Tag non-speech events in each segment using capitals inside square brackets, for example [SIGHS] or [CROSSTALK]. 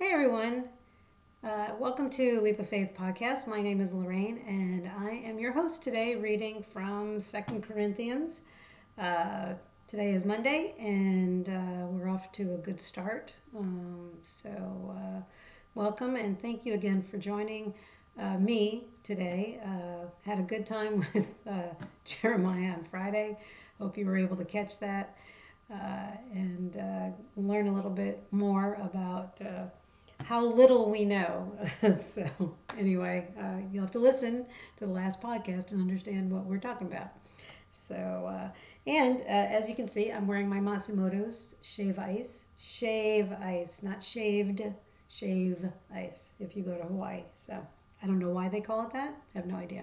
Hey everyone, uh, welcome to Leap of Faith podcast. My name is Lorraine, and I am your host today, reading from Second Corinthians. Uh, today is Monday, and uh, we're off to a good start. Um, so, uh, welcome, and thank you again for joining uh, me today. Uh, had a good time [LAUGHS] with Jeremiah on Friday. Hope you were able to catch that. and learn a little bit more about how little we know. [LAUGHS] so, anyway, uh, you'll have to listen to the last podcast and understand what we're talking about. So, uh, and uh, as you can see, I'm wearing my Matsumoto's Shave Ice. Shave Ice, not shaved, shave ice if you go to Hawaii. So, I don't know why they call it that. I have no idea.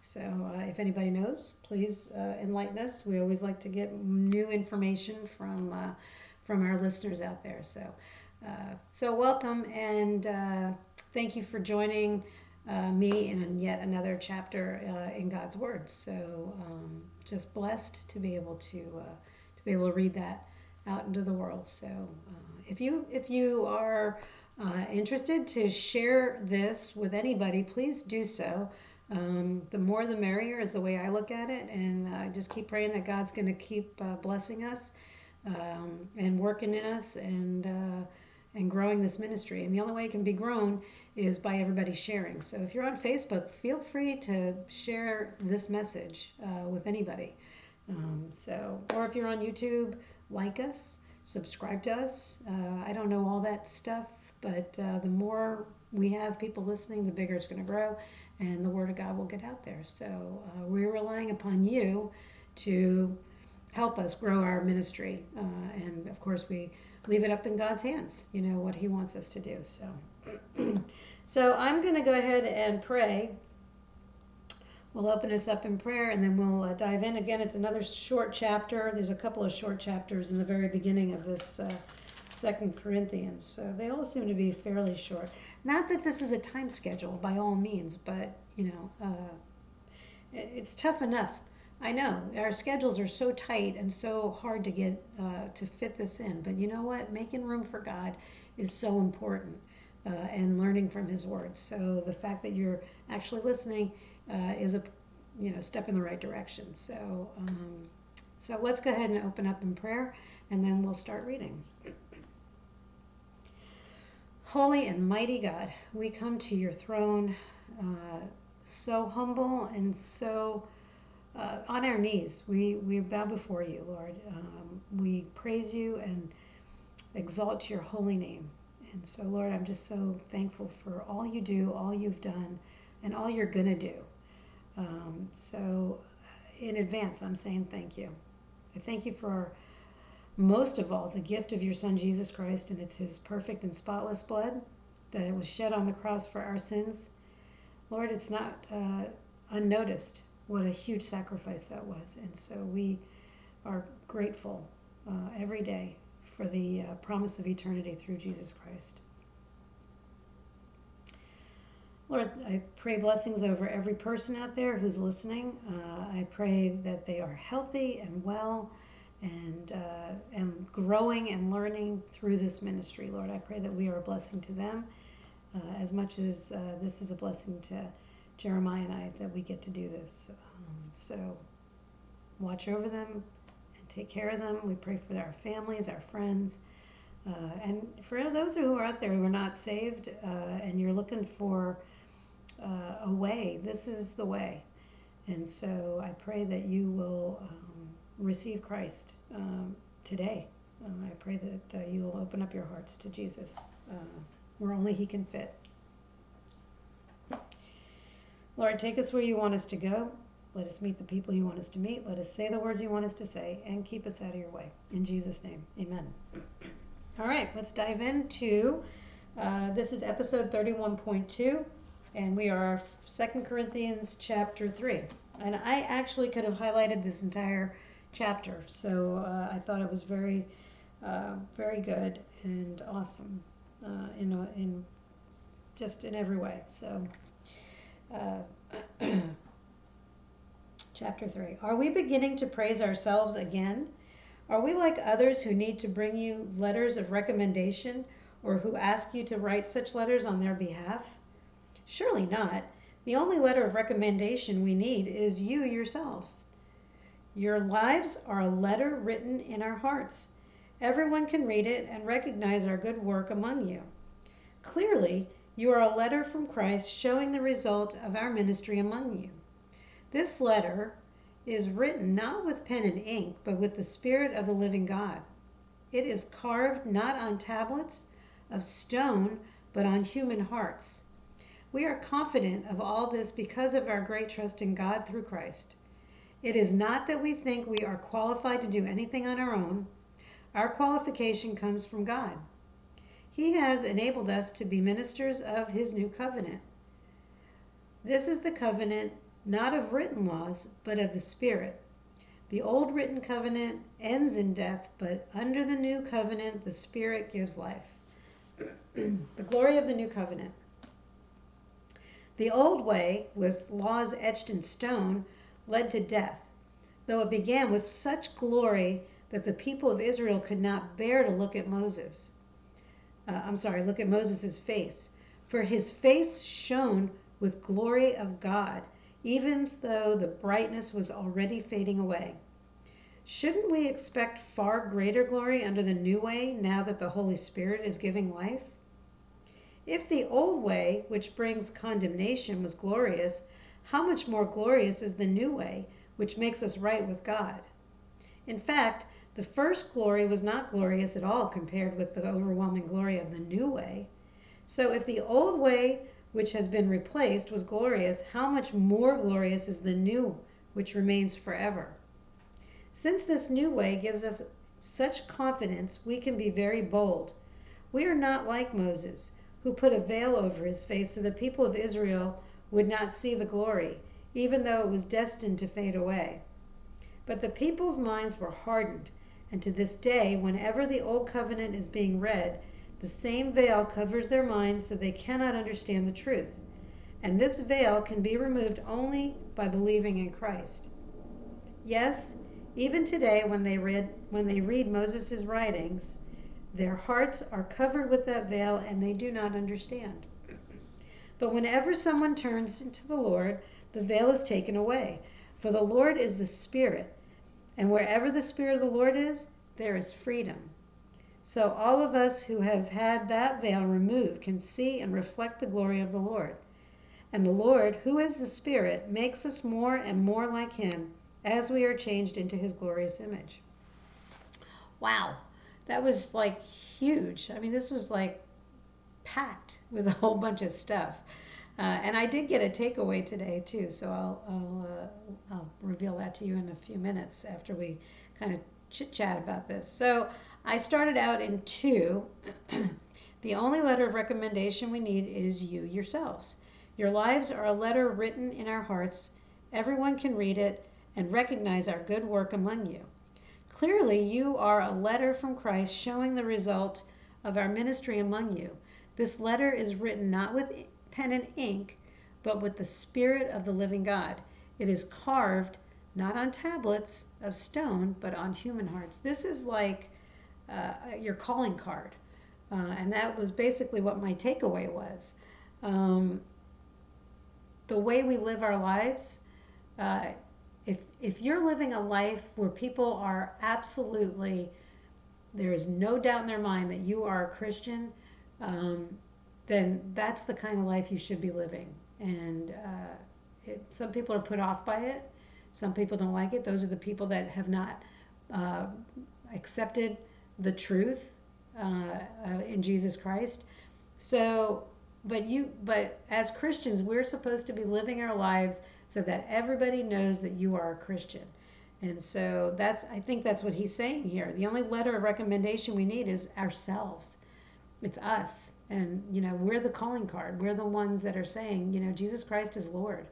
So, uh, if anybody knows, please uh, enlighten us. We always like to get new information from uh, from our listeners out there. So, uh, so welcome and uh, thank you for joining uh, me in yet another chapter uh, in God's Word. So um, just blessed to be able to uh, to be able to read that out into the world. So if you if you are interested to share this with anybody, please do so. Um, the more the merrier is the way I look at it, and I just keep praying that God's going to keep blessing us um, and working in us and and growing this ministry. And the only way it can be grown is by everybody sharing. So if you're on Facebook, feel free to share this message uh, with anybody. Um, so, or if you're on YouTube, like us, subscribe to us. Uh, I don't know all that stuff, but uh, the more we have people listening, the bigger it's going to grow, and the word of God will get out there. So uh, we're relying upon you to help us grow our ministry. Uh, and of course, we leave it up in God's hands, you know, what He wants us to do. So, [CLEARS THROAT] so I'm going to go ahead and pray. We'll open us up in prayer and then we'll uh, dive in. Again, it's another short chapter. There's a couple of short chapters in the very beginning of this uh, Second Corinthians. So they all seem to be fairly short. Not that this is a time schedule by all means, but, you know, uh, it's tough enough I know our schedules are so tight and so hard to get uh, to fit this in. But you know what? Making room for God is so important, uh, and learning from His words. So the fact that you're actually listening uh, is a you know step in the right direction. So um, so let's go ahead and open up in prayer, and then we'll start reading. Holy and mighty God, we come to your throne, uh, so humble and so uh, on our knees. We, we bow before you, Lord. Um, we praise you and exalt your holy name. And so, Lord, I'm just so thankful for all you do, all you've done, and all you're going to do. Um, so, in advance, I'm saying thank you. I thank you for most of all the gift of your Son, Jesus Christ, and it's his perfect and spotless blood that was shed on the cross for our sins. Lord, it's not uh, unnoticed what a huge sacrifice that was. And so we are grateful uh, every day for the uh, promise of eternity through Jesus Christ. Lord, I pray blessings over every person out there who's listening. Uh, I pray that they are healthy and well and, uh, and growing and learning through this ministry. Lord, I pray that we are a blessing to them uh, as much as uh, this is a blessing to Jeremiah and I that we get to do this. Um, so watch over them and take care of them. We pray for our families, our friends. Uh, and for those who are out there who are not saved uh, and you're looking for uh, a way, this is the way. And so I pray that you will um, receive Christ um, today. Uh, I pray that uh, you will open up your hearts to Jesus uh, where only He can fit. Lord, take us where you want us to go. Let us meet the people you want us to meet. Let us say the words you want us to say and keep us out of your way. In Jesus' name, amen. All right, let's dive into uh, this is episode 31.2, and we are Second Corinthians chapter 3. And I actually could have highlighted this entire chapter, so uh, I thought it was very, uh, very good and awesome uh, in, a, in just in every way. So uh, [CLEARS THROAT] chapter 3. Are we beginning to praise ourselves again? Are we like others who need to bring you letters of recommendation? or who ask you to write such letters on their behalf? Surely not. The only letter of recommendation we need is you yourselves. Your lives are a letter written in our hearts. Everyone can read it and recognize our good work among you. Clearly, you are a letter from Christ showing the result of our ministry among you. This letter is written not with pen and ink, but with the Spirit of the living God. It is carved not on tablets of stone, but on human hearts. We are confident of all this because of our great trust in God through Christ. It is not that we think we are qualified to do anything on our own. Our qualification comes from God. He has enabled us to be ministers of His new covenant. This is the covenant not of written laws, but of the Spirit. The old written covenant ends in death, but under the new covenant, the Spirit gives life. [CLEARS THROAT] the glory of the new covenant. The old way, with laws etched in stone, led to death, though it began with such glory that the people of Israel could not bear to look at Moses. Uh, I'm sorry, look at Moses' face. For his face shone with glory of God, even though the brightness was already fading away. Shouldn't we expect far greater glory under the new way now that the Holy Spirit is giving life? If the old way, which brings condemnation, was glorious, how much more glorious is the new way, which makes us right with God? In fact, the first glory was not glorious at all compared with the overwhelming glory of the new way. So if the old way, which has been replaced, was glorious, how much more glorious is the new, which remains forever? Since this new way gives us such confidence, we can be very bold. We are not like Moses who put a veil over his face so the people of Israel would not see the glory, even though it was destined to fade away. But the people's minds were hardened, and to this day, whenever the Old Covenant is being read, the same veil covers their minds so they cannot understand the truth. And this veil can be removed only by believing in Christ. Yes, even today when they read when they read Moses' writings, their hearts are covered with that veil and they do not understand. But whenever someone turns to the Lord, the veil is taken away. For the Lord is the Spirit, and wherever the Spirit of the Lord is, there is freedom. So all of us who have had that veil removed can see and reflect the glory of the Lord. And the Lord, who is the Spirit, makes us more and more like Him as we are changed into His glorious image. Wow that was like huge. I mean, this was like packed with a whole bunch of stuff. Uh, and I did get a takeaway today too, so I'll I'll, uh, I'll reveal that to you in a few minutes after we kind of chit chat about this. So I started out in two. [CLEARS THROAT] the only letter of recommendation we need is you yourselves. Your lives are a letter written in our hearts. Everyone can read it and recognize our good work among you. Clearly, you are a letter from Christ showing the result of our ministry among you. This letter is written not with pen and ink, but with the Spirit of the living God. It is carved not on tablets of stone, but on human hearts. This is like uh, your calling card. Uh, and that was basically what my takeaway was. Um, the way we live our lives uh, if if you're living a life where people are absolutely there is no doubt in their mind that you are a Christian, um, then that's the kind of life you should be living. And uh, it, some people are put off by it. Some people don't like it. Those are the people that have not uh, accepted the truth uh, uh in Jesus Christ. So, but you, but as Christians, we're supposed to be living our lives so that everybody knows that you are a Christian. And so that's I think that's what he's saying here. The only letter of recommendation we need is ourselves. It's us. And you know, we're the calling card. We're the ones that are saying, you know, Jesus Christ is Lord.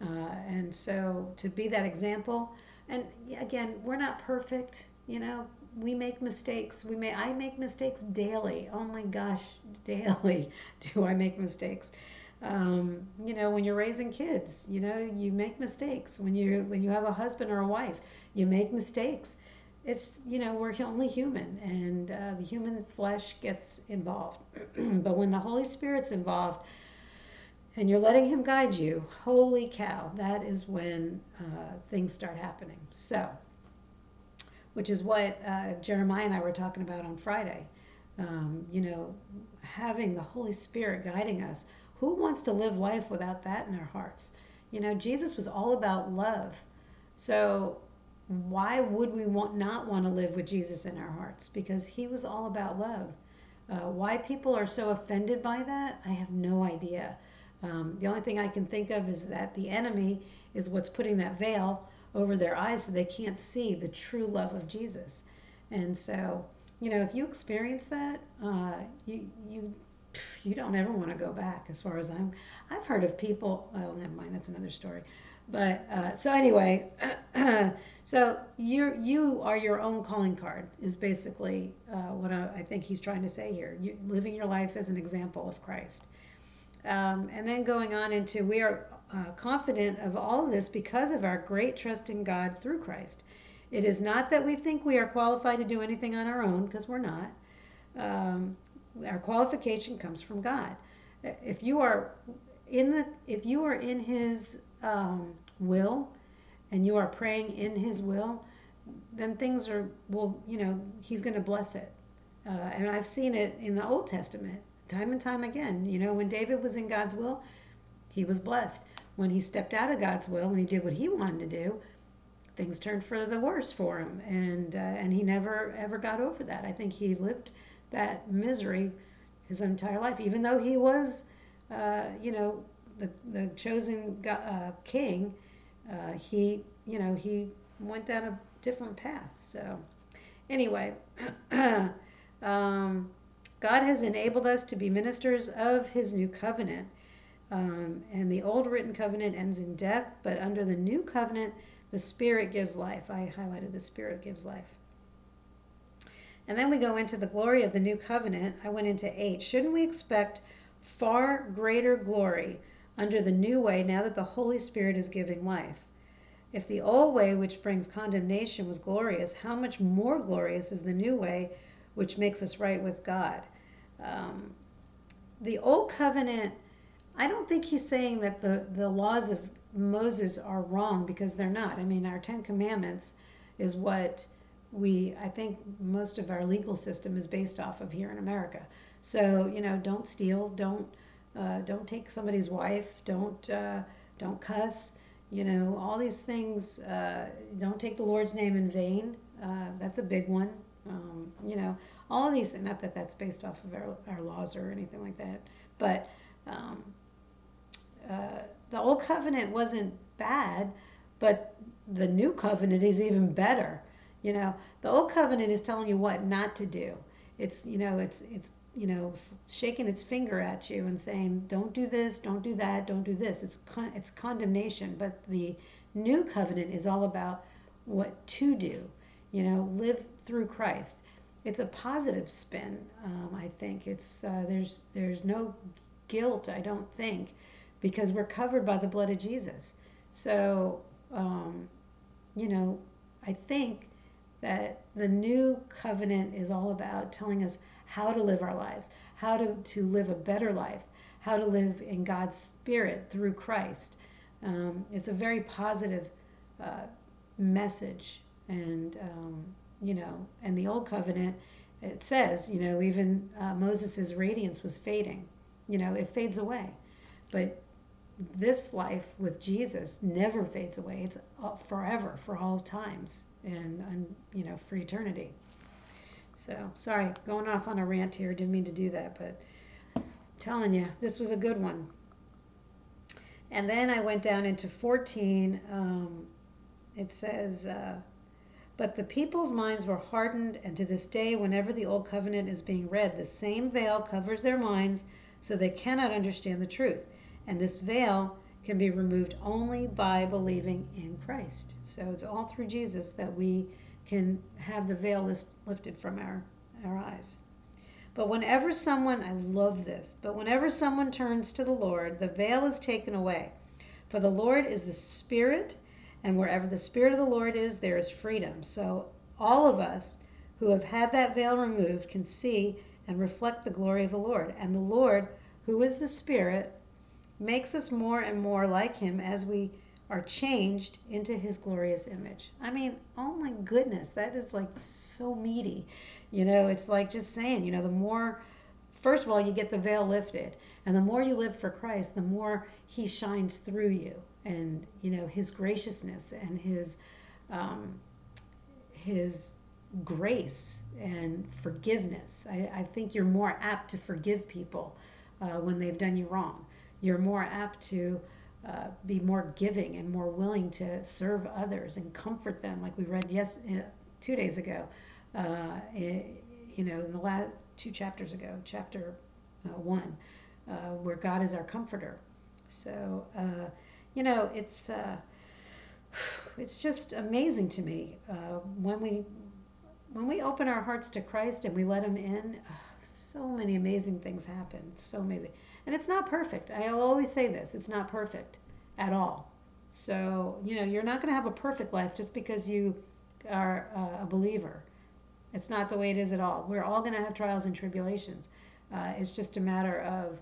Uh, and so to be that example, and again, we're not perfect, you know, we make mistakes. We may I make mistakes daily. Oh my gosh, [LAUGHS] daily do I make mistakes. Um, you know, when you're raising kids, you know, you make mistakes. When you when you have a husband or a wife, you make mistakes. It's you know we're only human and uh, the human flesh gets involved. [CLEARS THROAT] But when the holy spirit's involved and you're letting him guide you holy cow that is when uh, things start happening. So which is what uh, jeremiah and i were talking about on friday. Um, you know having the holy spirit guiding us who wants to live life without that in our hearts? You know jesus was all about love. So why would we want not want to live with Jesus in our hearts? Because he was all about love. Uh, why people are so offended by that, I have no idea. Um, the only thing I can think of is that the enemy is what's putting that veil over their eyes so they can't see the true love of Jesus. And so, you know, if you experience that, uh, you you you don't ever want to go back. As far as I'm, I've heard of people. Oh, never mind. That's another story. But uh, so anyway, [CLEARS THROAT] [CLEARS THROAT] so you you are your own calling card is basically uh, what I, I, think he's trying to say here. You living your life as an example of Christ, um, and then going on into we are uh, confident of all of this because of our great trust in God through Christ. It is not that we think we are qualified to do anything on our own because we're not. Um, our qualification comes from God. If you are in the if you are in His um, will and you are praying in his will then things are well you know he's going to bless it. Uh, and i've seen it in the old testament time and time again. You know when david was in god's will he was blessed. When he stepped out of god's will and he did what he wanted to do things turned for the worse for him. And uh, and he never ever got over that. I think he lived that misery his entire life. Even though he was uh, you know the, the chosen uh, king, uh, he, you know, he went down a different path. So, anyway, [CLEARS THROAT] um, God has enabled us to be ministers of his new covenant. Um, and the old written covenant ends in death, but under the new covenant, the Spirit gives life. I highlighted the Spirit gives life. And then we go into the glory of the new covenant. I went into eight. Shouldn't we expect far greater glory under the new way now that the Holy Spirit is giving life. If the old way, which brings condemnation, was glorious, how much more glorious is the new way, which makes us right with God? Um, the old covenant, I don't think he's saying that the, the laws of Moses are wrong because they're not. I mean, our Ten Commandments is what we, I think most of our legal system is based off of here in America. So, you know, don't steal, don't uh, don't take somebody's wife. Don't uh, don't cuss. You know all these things. Uh, don't take the Lord's name in vain. Uh, that's a big one. Um, you know all these. Not that that's based off of our, our laws or anything like that, but um, uh, the old covenant wasn't bad, but the new covenant is even better. You know the old covenant is telling you what not to do. It's you know it's it's you know, shaking its finger at you and saying, "Don't do this, don't do that, don't do this." It's con- it's condemnation. But the new covenant is all about what to do. You know, live through Christ. It's a positive spin. Um, I think it's uh, there's there's no guilt. I don't think because we're covered by the blood of Jesus. So um, you know, I think that the new covenant is all about telling us how to live our lives, how to, to live a better life, how to live in God's Spirit through Christ. Um, it's a very positive uh, message. And, um, you know, and the Old Covenant, it says, you know, even uh, Moses' radiance was fading. You know, it fades away. But this life with Jesus never fades away. It's forever, for all times, and, and you know, for eternity. So, sorry, going off on a rant here. Didn't mean to do that, but I'm telling you, this was a good one. And then I went down into 14. Um, it says, uh, But the people's minds were hardened, and to this day, whenever the Old Covenant is being read, the same veil covers their minds so they cannot understand the truth. And this veil can be removed only by believing in Christ. So it's all through Jesus that we can have the veil lifted from our, our eyes. But whenever someone, I love this, but whenever someone turns to the Lord, the veil is taken away. For the Lord is the Spirit, and wherever the Spirit of the Lord is, there is freedom. So all of us who have had that veil removed can see and reflect the glory of the Lord. And the Lord, who is the Spirit, makes us more and more like Him as we are changed into His glorious image. I mean, oh my goodness, that is like so meaty. You know, it's like just saying, you know, the more, first of all, you get the veil lifted. And the more you live for Christ, the more He shines through you. And, you know, His graciousness and His, um, His grace and forgiveness. I, I, think you're more apt to forgive people uh, when they've done you wrong. You're more apt to uh, be more giving and more willing to serve others and comfort them, like we read yes uh, two days ago. Uh, it, you know, in the last two chapters ago, chapter uh, one, uh, where God is our comforter. So, you know, it's [SIGHS] it's just amazing to me when we when we open our hearts to Christ and we let Him in, so many amazing things happen. So amazing. And it's not perfect. I always say this it's not perfect at all. So, you know, you're not going to have a perfect life just because you are a believer. It's not the way it is at all. We're all going to have trials and tribulations. Uh, it's just a matter of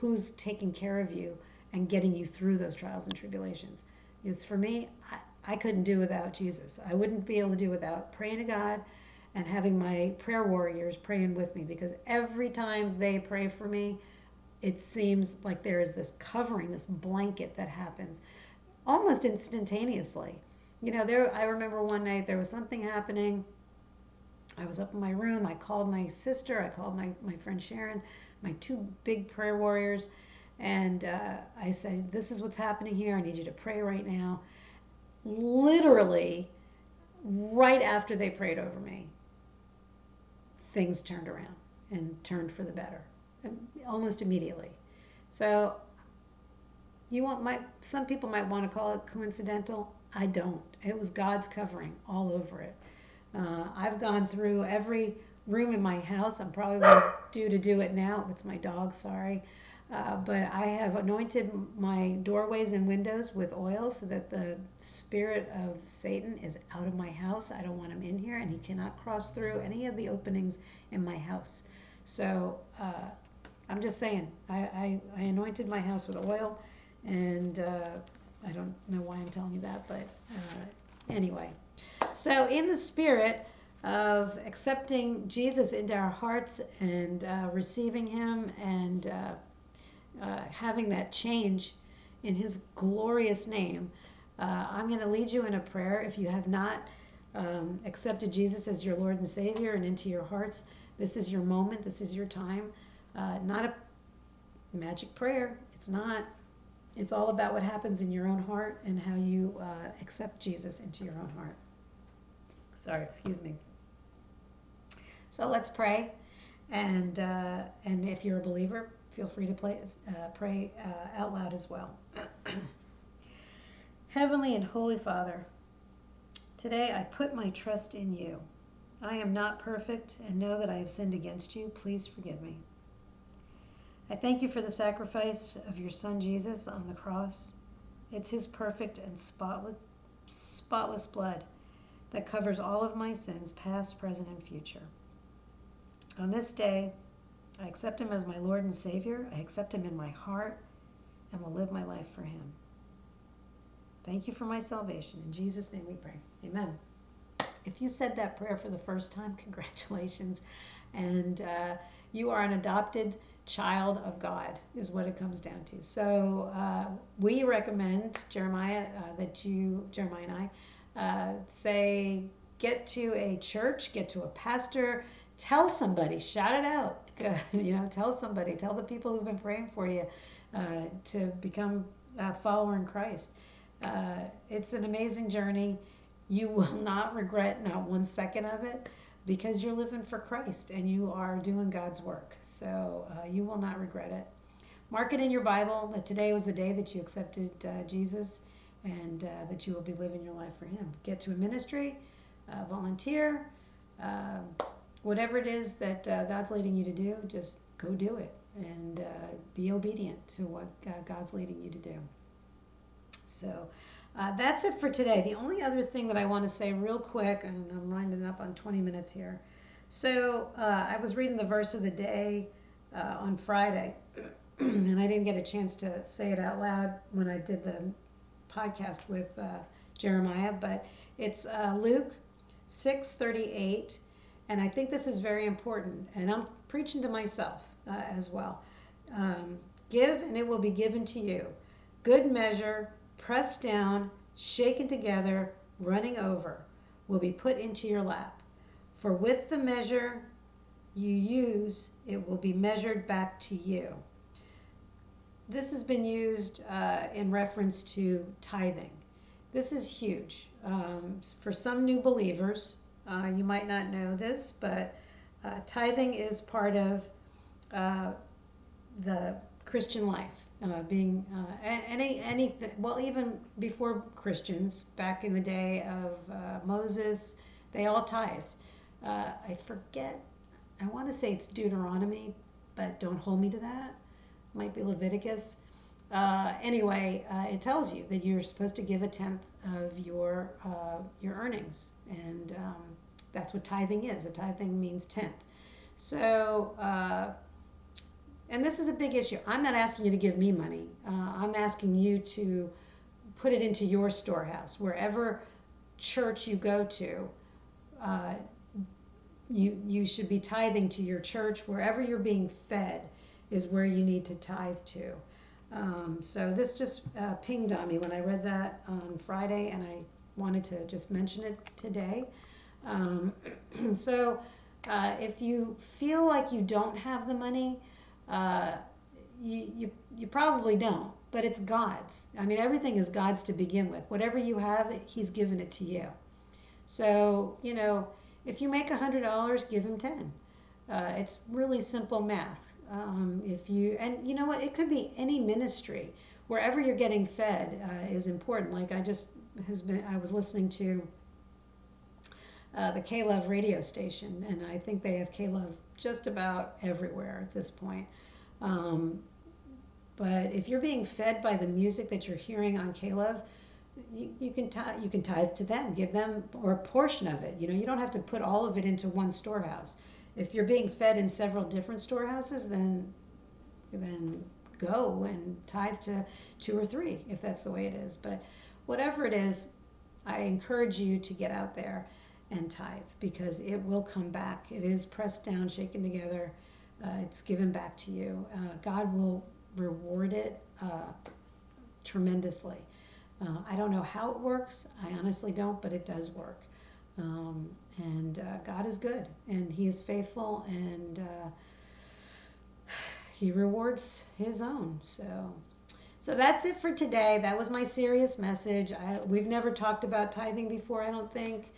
who's taking care of you and getting you through those trials and tribulations. It's for me, I, I couldn't do without Jesus. I wouldn't be able to do without praying to God and having my prayer warriors praying with me because every time they pray for me, it seems like there is this covering, this blanket that happens almost instantaneously. You know, there I remember one night there was something happening. I was up in my room. I called my sister. I called my, my friend Sharon, my two big prayer warriors. And uh, I said, This is what's happening here. I need you to pray right now. Literally, right after they prayed over me, things turned around and turned for the better almost immediately. So you want my some people might want to call it coincidental. I don't. It was God's covering all over it. Uh, I've gone through every room in my house. I'm probably due to do it now. It's my dog. Sorry. Uh, but I have anointed my doorways and windows with oil so that the spirit of Satan is out of my house. I don't want him in here, and he cannot cross through any of the openings in my house. So uh, I'm just saying, I, I, I, anointed my house with oil, and uh, I don't know why I'm telling you that, but uh, anyway. So, in the spirit, of accepting Jesus into our hearts and uh, receiving Him and uh, uh, having that change in His glorious name, uh, I'm going to lead you in a prayer. If you have not um, accepted Jesus as your Lord and Savior and into your hearts, this is your moment, this is your time. Uh, not a magic prayer, it's not. It's all about what happens in your own heart and how you uh, accept Jesus into your own heart. Sorry, excuse me. So let's pray. And, uh, and if you're a believer, feel free to play, uh, pray uh, out loud as well. [CLEARS THROAT] Heavenly and Holy Father, today I put my trust in you. I am not perfect and know that I have sinned against you. Please forgive me. I thank you for the sacrifice of your Son Jesus on the cross. It's his perfect and spotless, spotless blood that covers all of my sins, past, present, and future. On this day, I accept him as my Lord and Savior. I accept him in my heart and will live my life for him. Thank you for my salvation. In Jesus' name we pray. Amen. If you said that prayer for the first time, [LAUGHS] congratulations. And uh, you are an adopted child of God, is what it comes down to. So uh, we recommend, Jeremiah, uh, that you, Jeremiah and I, uh, say, get to a church, get to a pastor, tell somebody, shout it out. [LAUGHS] you know, tell somebody, tell the people who've been praying for you uh, to become a follower in Christ. Uh, it's an amazing journey. You will [LAUGHS] not regret not one second of it because you're living for Christ and you are doing God's work. So uh, you will not regret it. Mark it in your Bible that today was the day that you accepted uh, Jesus and uh, that you will be living your life for Him. Get to a ministry, uh, volunteer, um, whatever it is that uh, God's leading you to do, just go do it and uh, be obedient to what God's leading you to do. So, Uh, that's it for today. The only other thing that I want to say real quick, and I'm winding up on 20 minutes here. So uh, I was reading the verse of the day uh, on Friday, [CLEARS THROAT] and I didn't get a chance to say it out loud when I did the podcast with uh, Jeremiah, but it's uh, Luke 6:38, and I think this is very important, and I'm preaching to myself uh, as well. Um, Give, and it will be given to you. Good measure, pressed down, shaken together, running over, will be put into your lap. For with the measure you use, it will be measured back to you. This has been used uh, in reference to tithing. This is huge. Um, for some new believers, uh, you might not know this, but uh, tithing is part of uh, the Christian life. Uh, being uh, any any well even before Christians back in the day of uh, Moses, they all tithed. Uh, I forget. I want to say it's Deuteronomy, but don't hold me to that. Might be Leviticus. Uh, anyway, uh, it tells you that you're supposed to give a tenth of your your earnings, and um, that's what tithing is. A tithing means tenth. So and this is a big issue. I'm not asking you to give me money. Uh, I'm asking you to put it into your storehouse. Wherever church you go to, uh, you, you should be tithing to your church. Wherever you're being fed is where you need to tithe to. Um, so this just uh, pinged on me when I read that on Friday, and I wanted to just mention it today. Um, [CLEARS THROAT] so uh, if you feel like you don't have the money, uh, you, you, you probably don't, but it's God's. I mean, everything is God's to begin with. Whatever you have, He's given it to you. So, you know, if you make a $100, give Him 10. Uh, it's really simple math. Um, if you and you know what, it could be any ministry. Wherever you're getting fed uh, is important. Like I just has been, I was listening to uh, the K-Love radio station, and I think they have K-Love just about everywhere at this point. Um, but if you're being fed by the music that you're hearing on K-Love, you, you can tithe, you can tithe to them, give them or a portion of it. You know, you don't have to put all of it into one storehouse. If you're being fed in several different storehouses, then then go and tithe to two or three if that's the way it is. But whatever it is, I encourage you to get out there and tithe because it will come back. It is pressed down, shaken together. Uh, it's given back to you. Uh, God will reward it uh, tremendously. Uh, I don't know how it works. I honestly don't, but it does work. Um, and uh, God is good, and He is faithful, and uh, He rewards His own. So. So that's it for today. That was my serious message. I, we've never talked about tithing before, I don't think.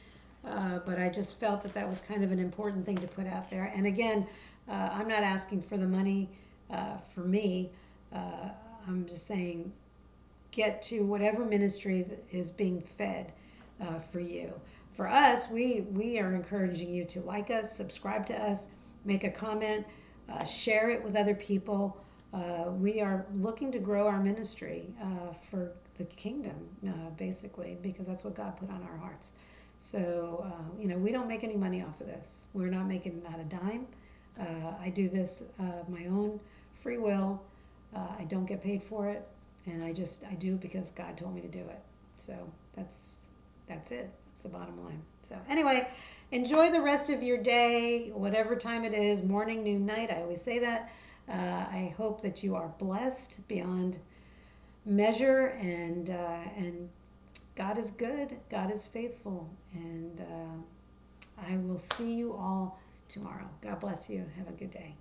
Uh, but I just felt that that was kind of an important thing to put out there. And again, uh, I'm not asking for the money uh, for me. Uh, I'm just saying get to whatever ministry is being fed uh, for you. For us, we, we are encouraging you to like us, subscribe to us, make a comment, share it with other people. we are looking to grow our ministry for the kingdom, basically, because that's what God put on our hearts. So, uh, you know, we don't make any money off of this. We're not making not a dime. Uh, I do this uh, my own free will. Uh, I don't get paid for it, and I just I do because God told me to do it. So that's that's it. That's the bottom line. So anyway, enjoy the rest of your day, whatever time it is, morning, noon, night. I always say that. Uh, I hope that you are blessed beyond measure and uh, and God is good, God is faithful, and uh, I will see you all tomorrow. God bless you. Have a good day.